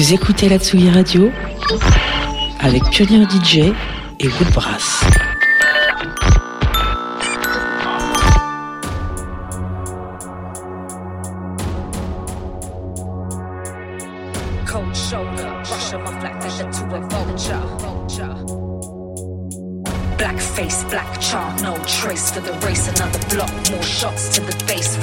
Vous écoutez la Tsugi Radio avec Pionnier DJ et Woodbrass. Cold. Black face, black chart, no trace for the race. Another block, more shots to the face.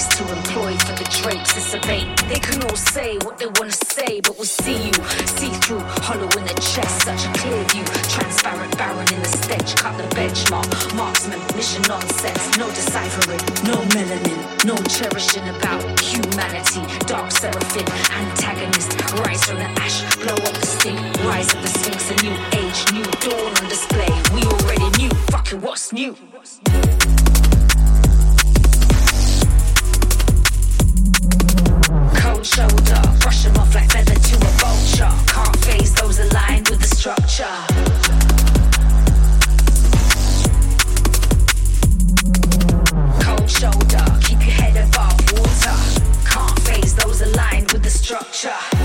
To employ for the drapes. It's a bait. They can all say what they wanna say, but we'll see you. See through, hollow in the chest, such a clear view. Transparent barren in the stench, cut the benchmark. Marksman, mission nonsense, no deciphering, no melanin, no cherishing about humanity. Dark seraphim, antagonist, rise from the ash, blow up the stink, rise of the sphinx, a new age, new dawn on display. We already knew, fucking what's new? what's new? Cold shoulder, brush them off like feather to a vulture. Can't phase those aligned with the structure. Cold shoulder, keep your head above water. Can't phase those aligned with the structure.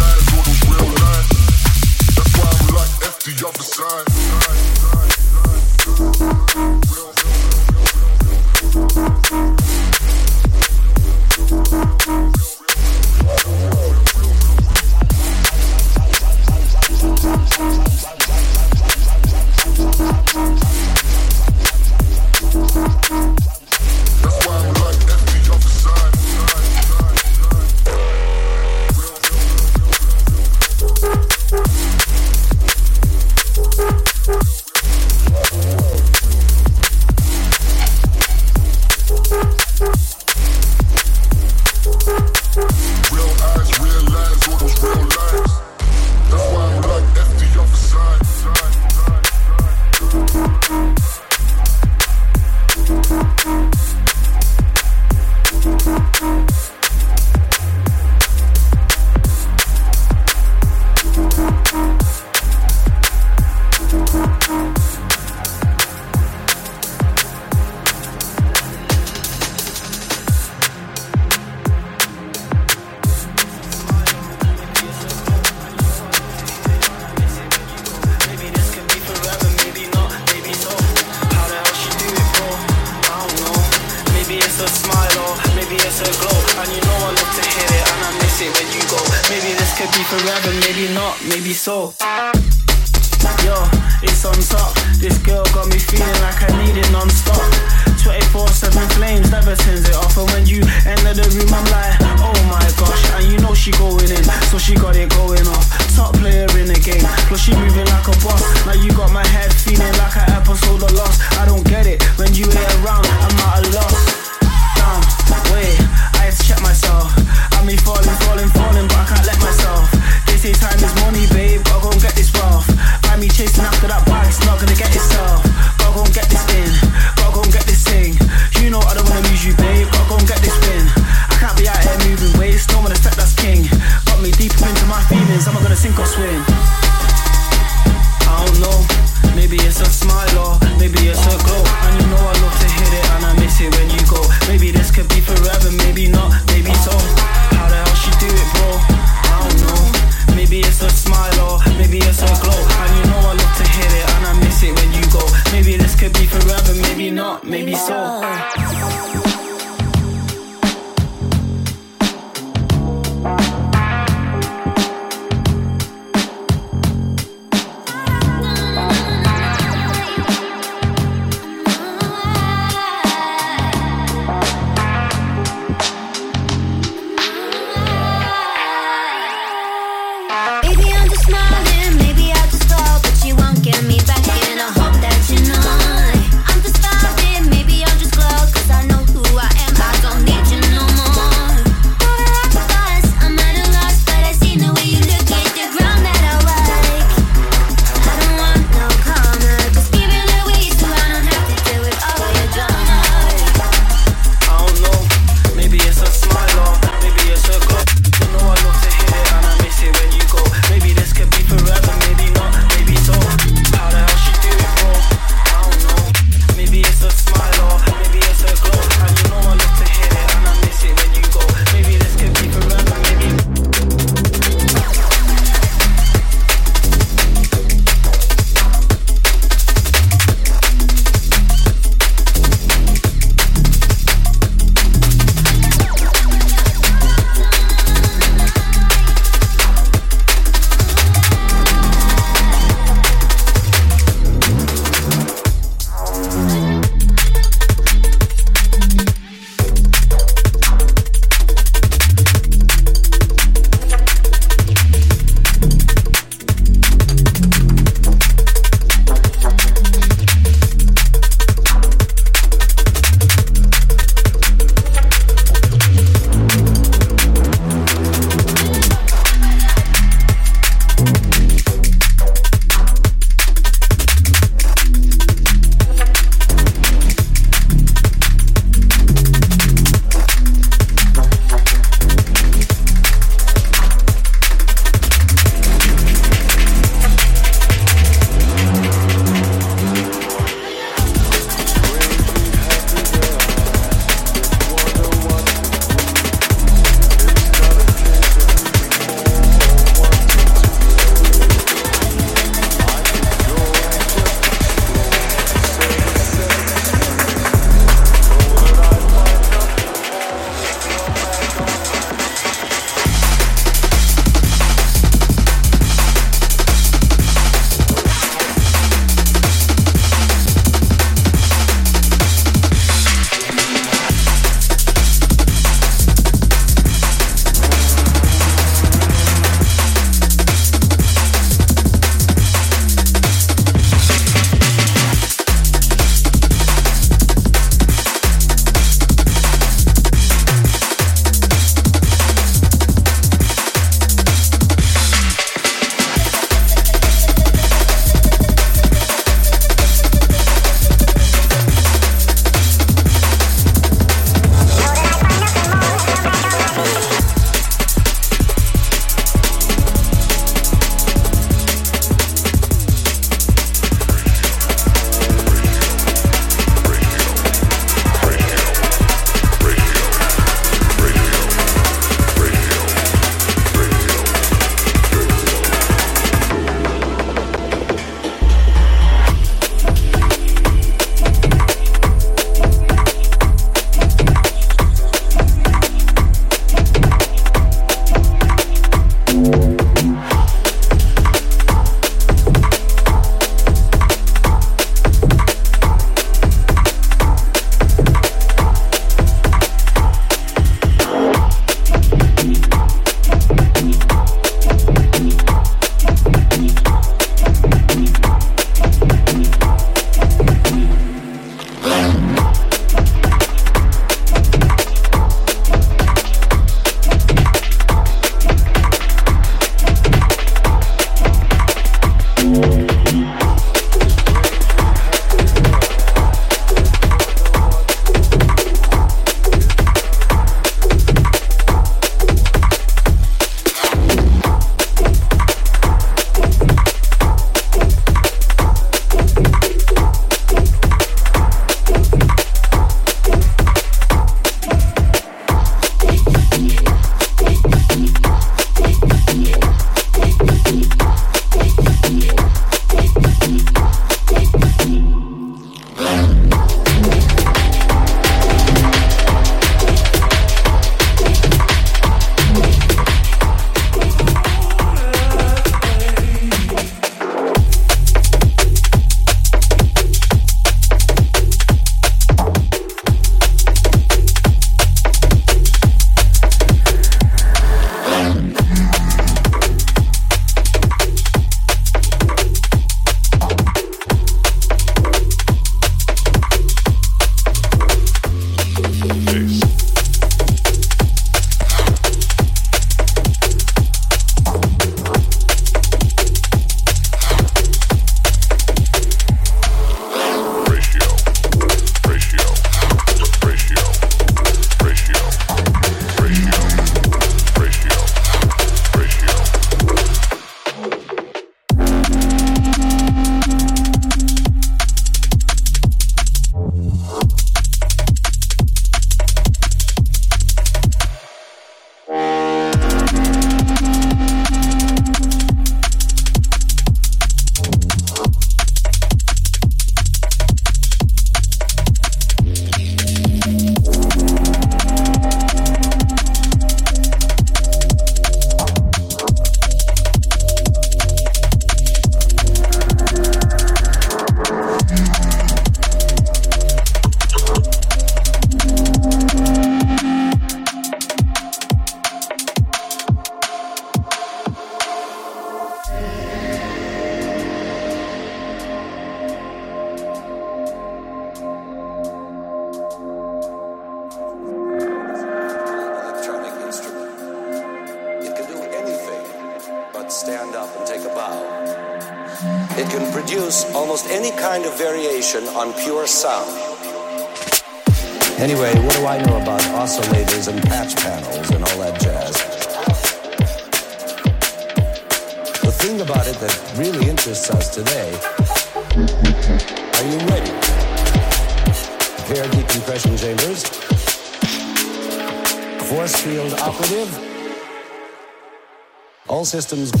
Systems.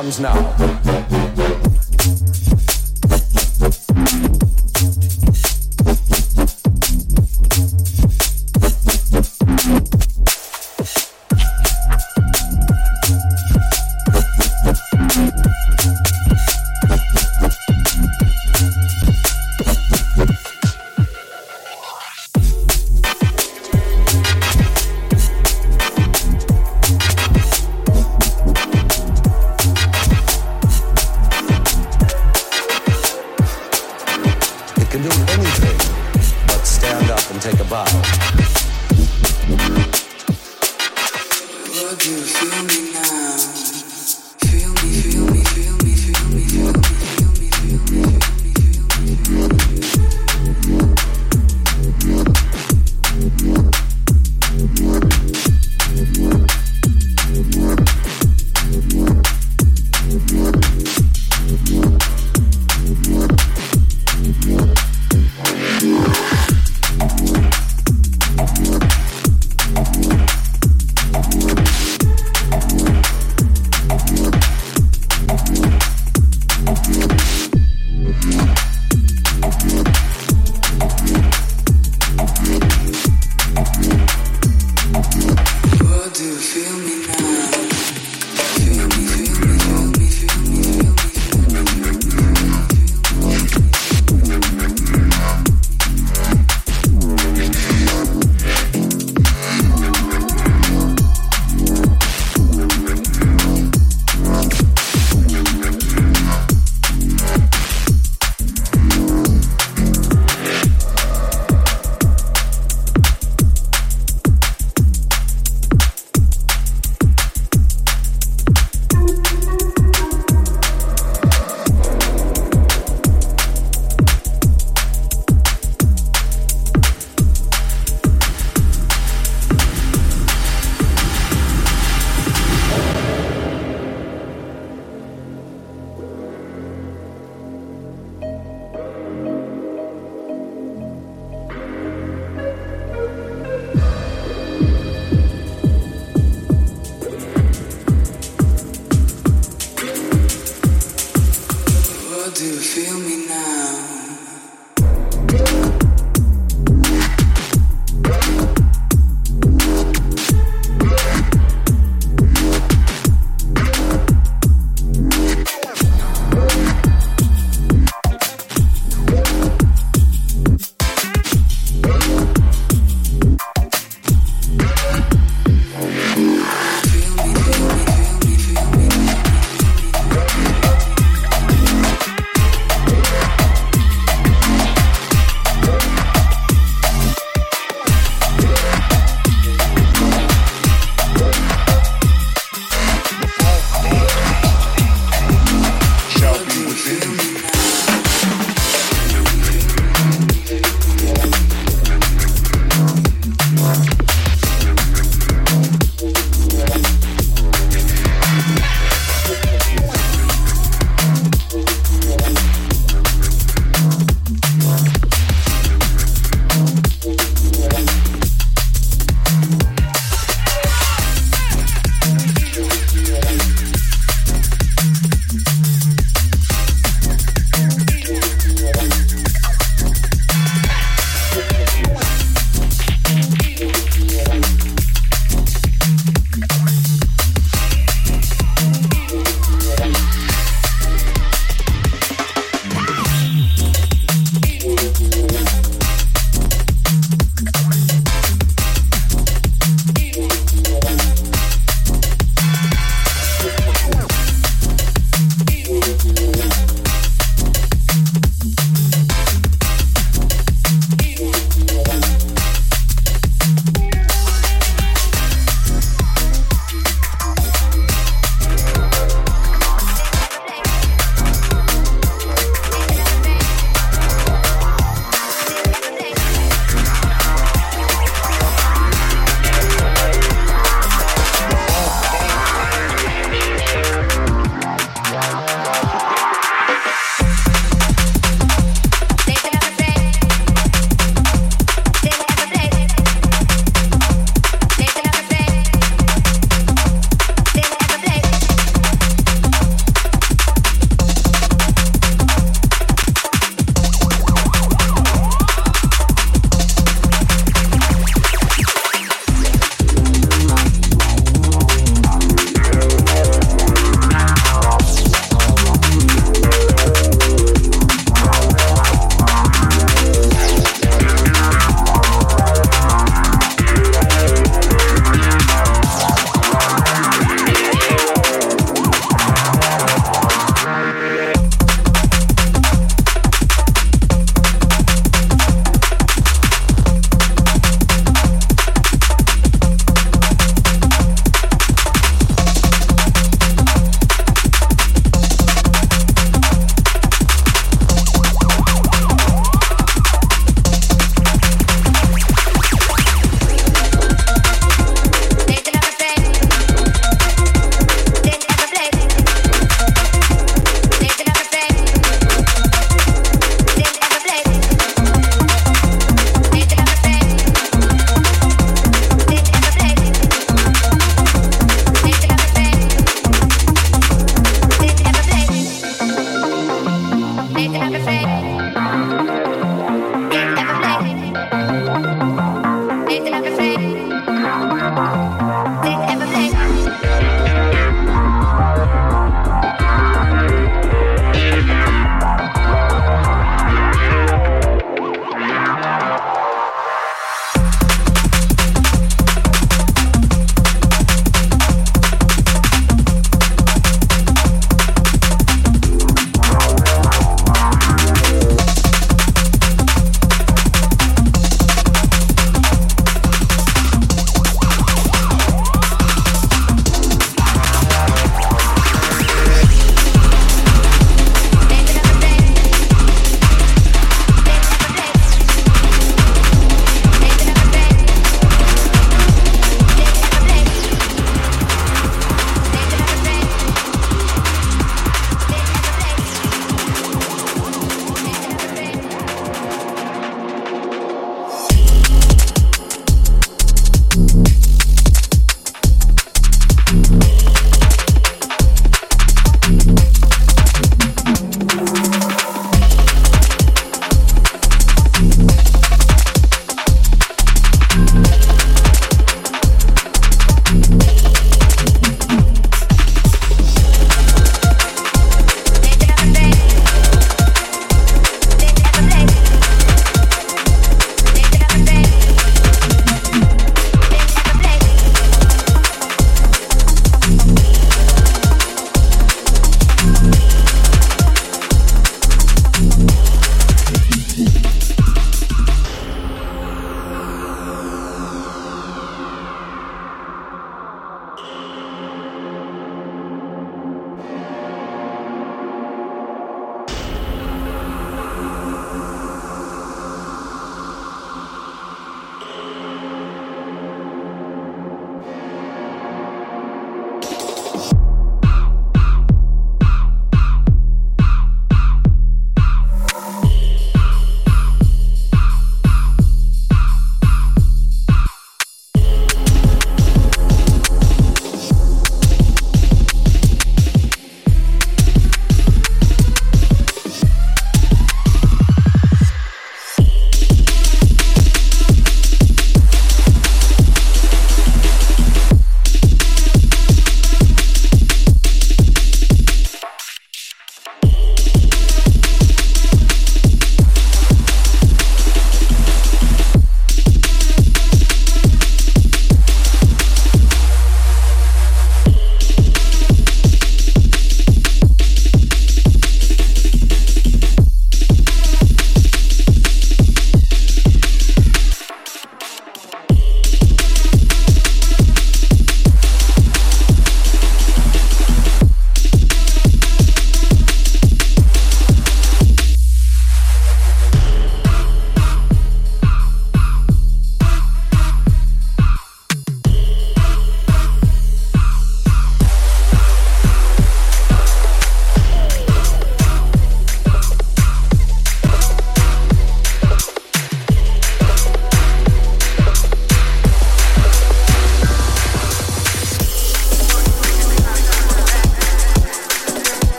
Comes now.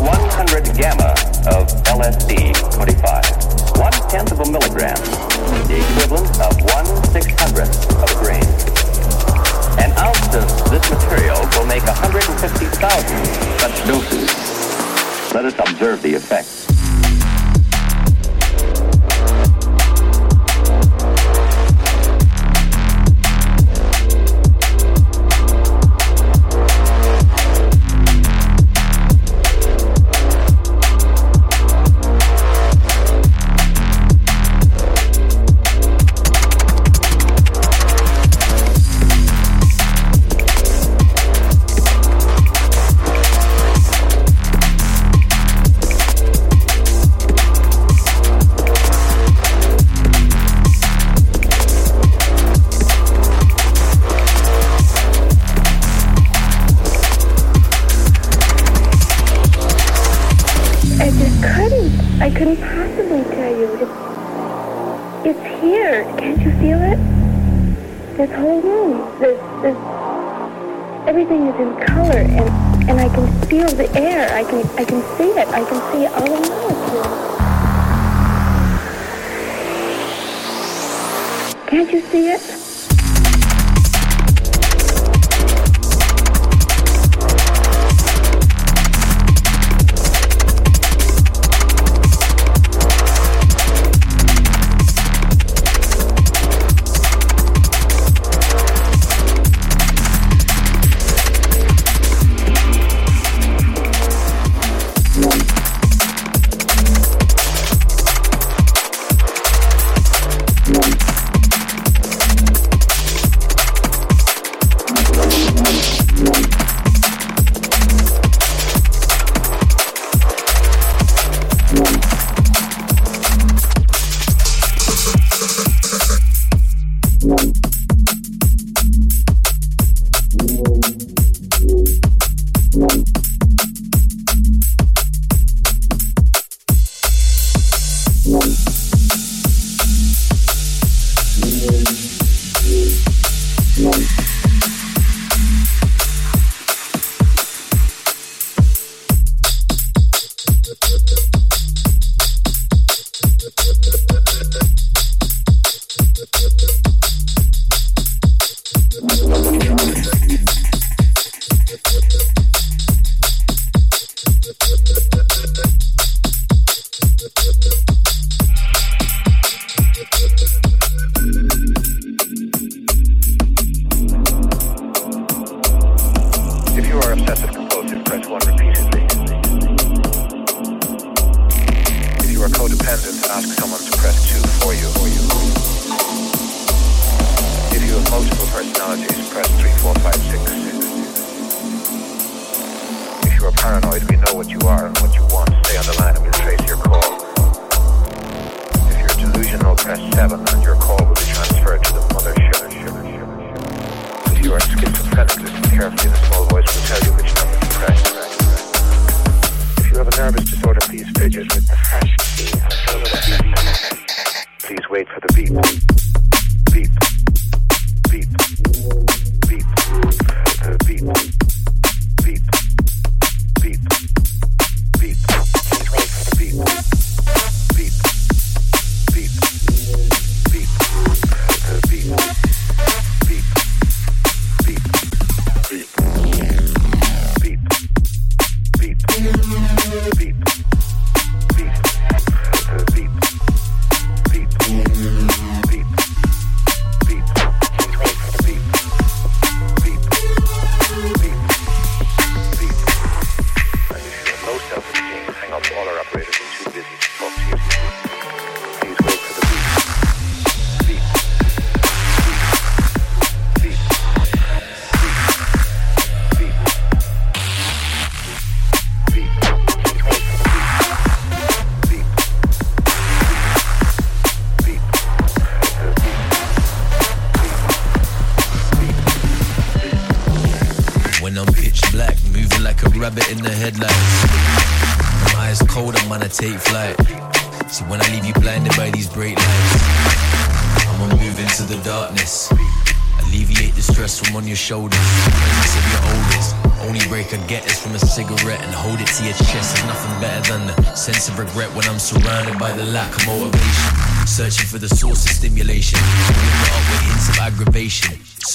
100 gamma of LSD twenty-five, one tenth of a milligram, the equivalent of one six hundredth of a grain. An ounce of this material will make 150,000 such doses. Let us observe the effect.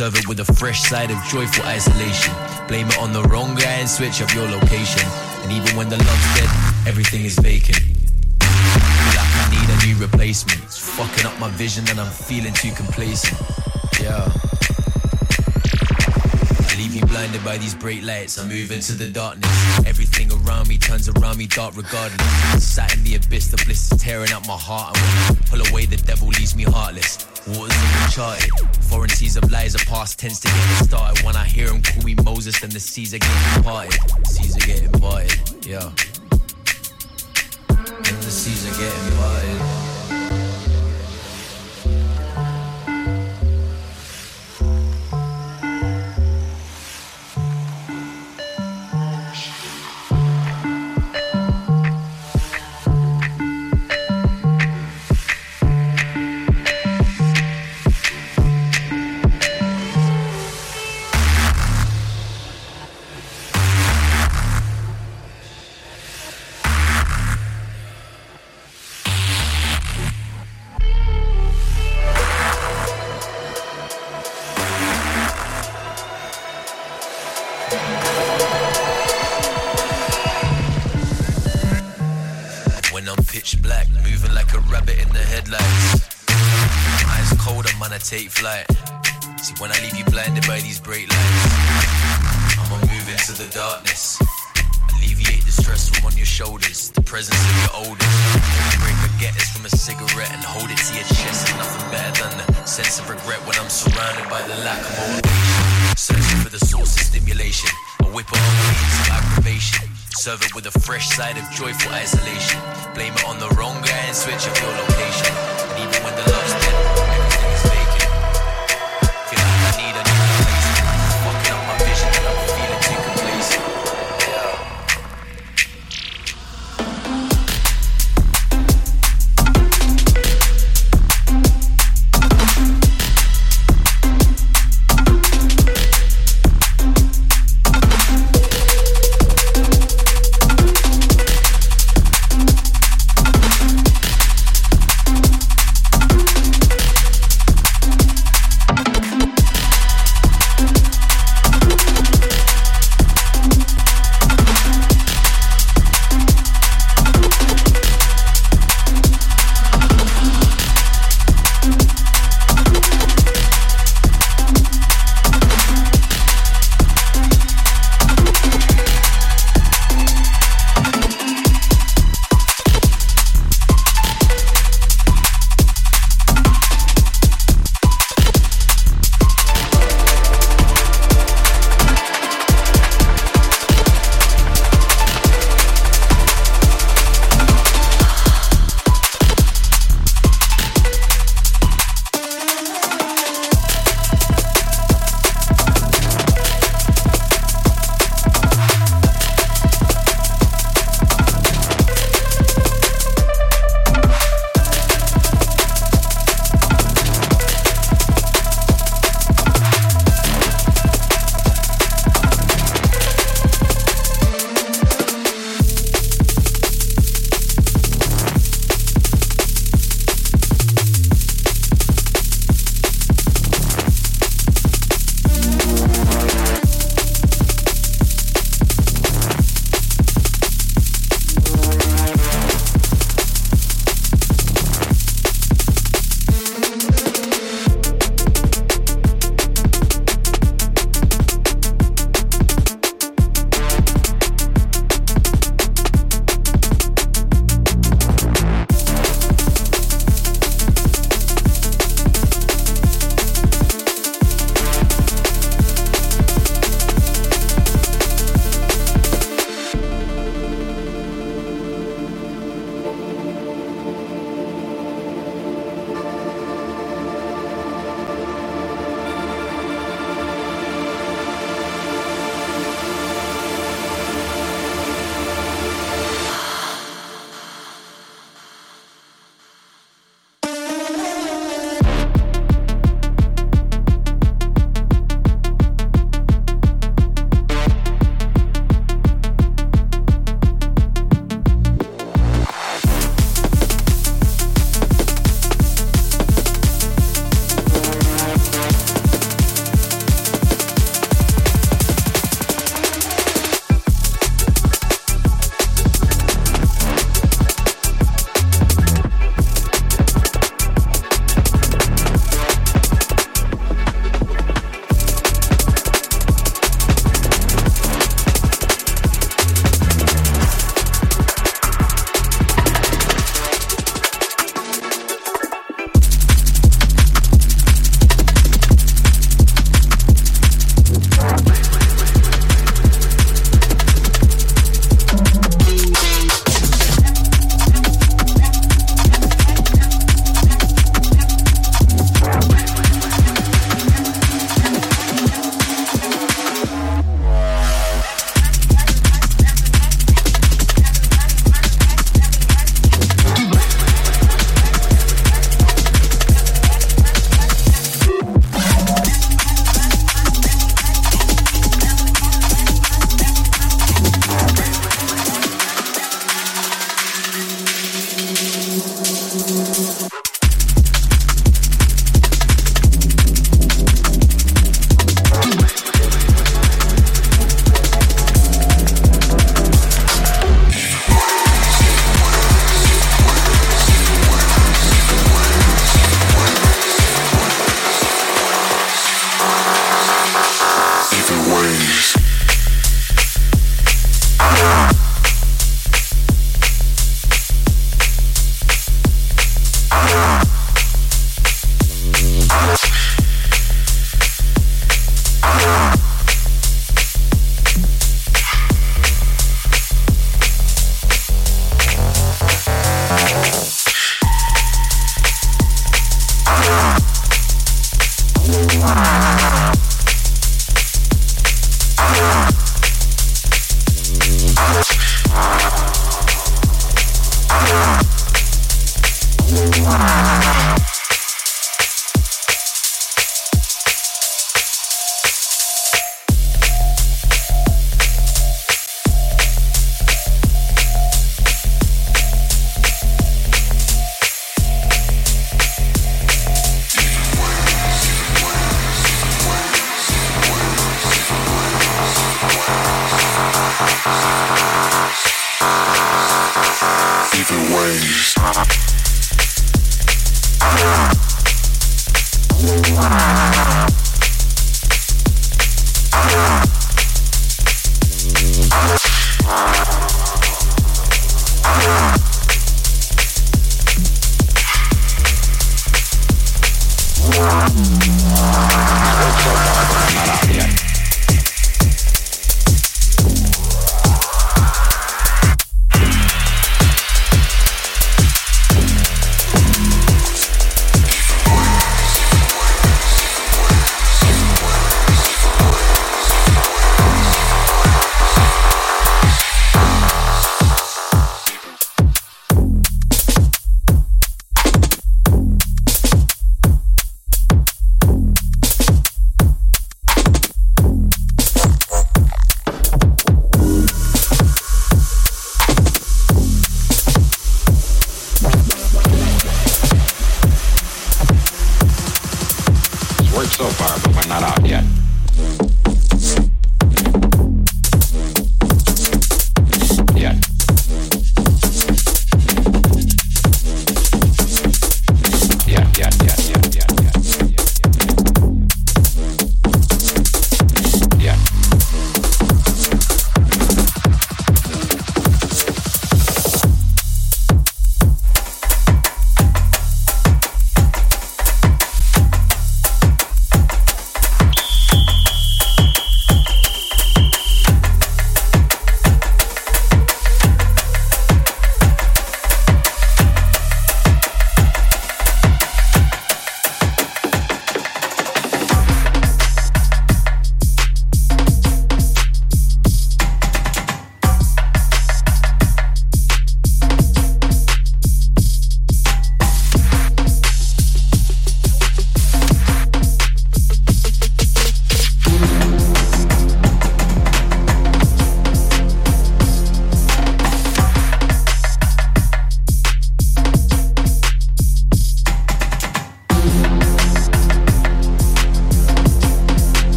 Serve it with a fresh side of joyful isolation. Blame it on the wrong guy and switch up your location. And even when the love's dead, everything is vacant. Like I need a new replacement. It's fucking up my vision and I'm feeling too complacent. Yeah. I leave me blinded by these bright lights. I move into the darkness. Everything around me turns around me dark regardless. Sat in the abyss, the bliss is tearing up my heart. And when I pull away, the devil leaves me heartless. Waters uncharted. Foreign seas of lies, a past tense to get started. When I hear him call me Moses, then the seas are getting parted. Seas are getting parted, yeah. And the seas are getting parted. Joyful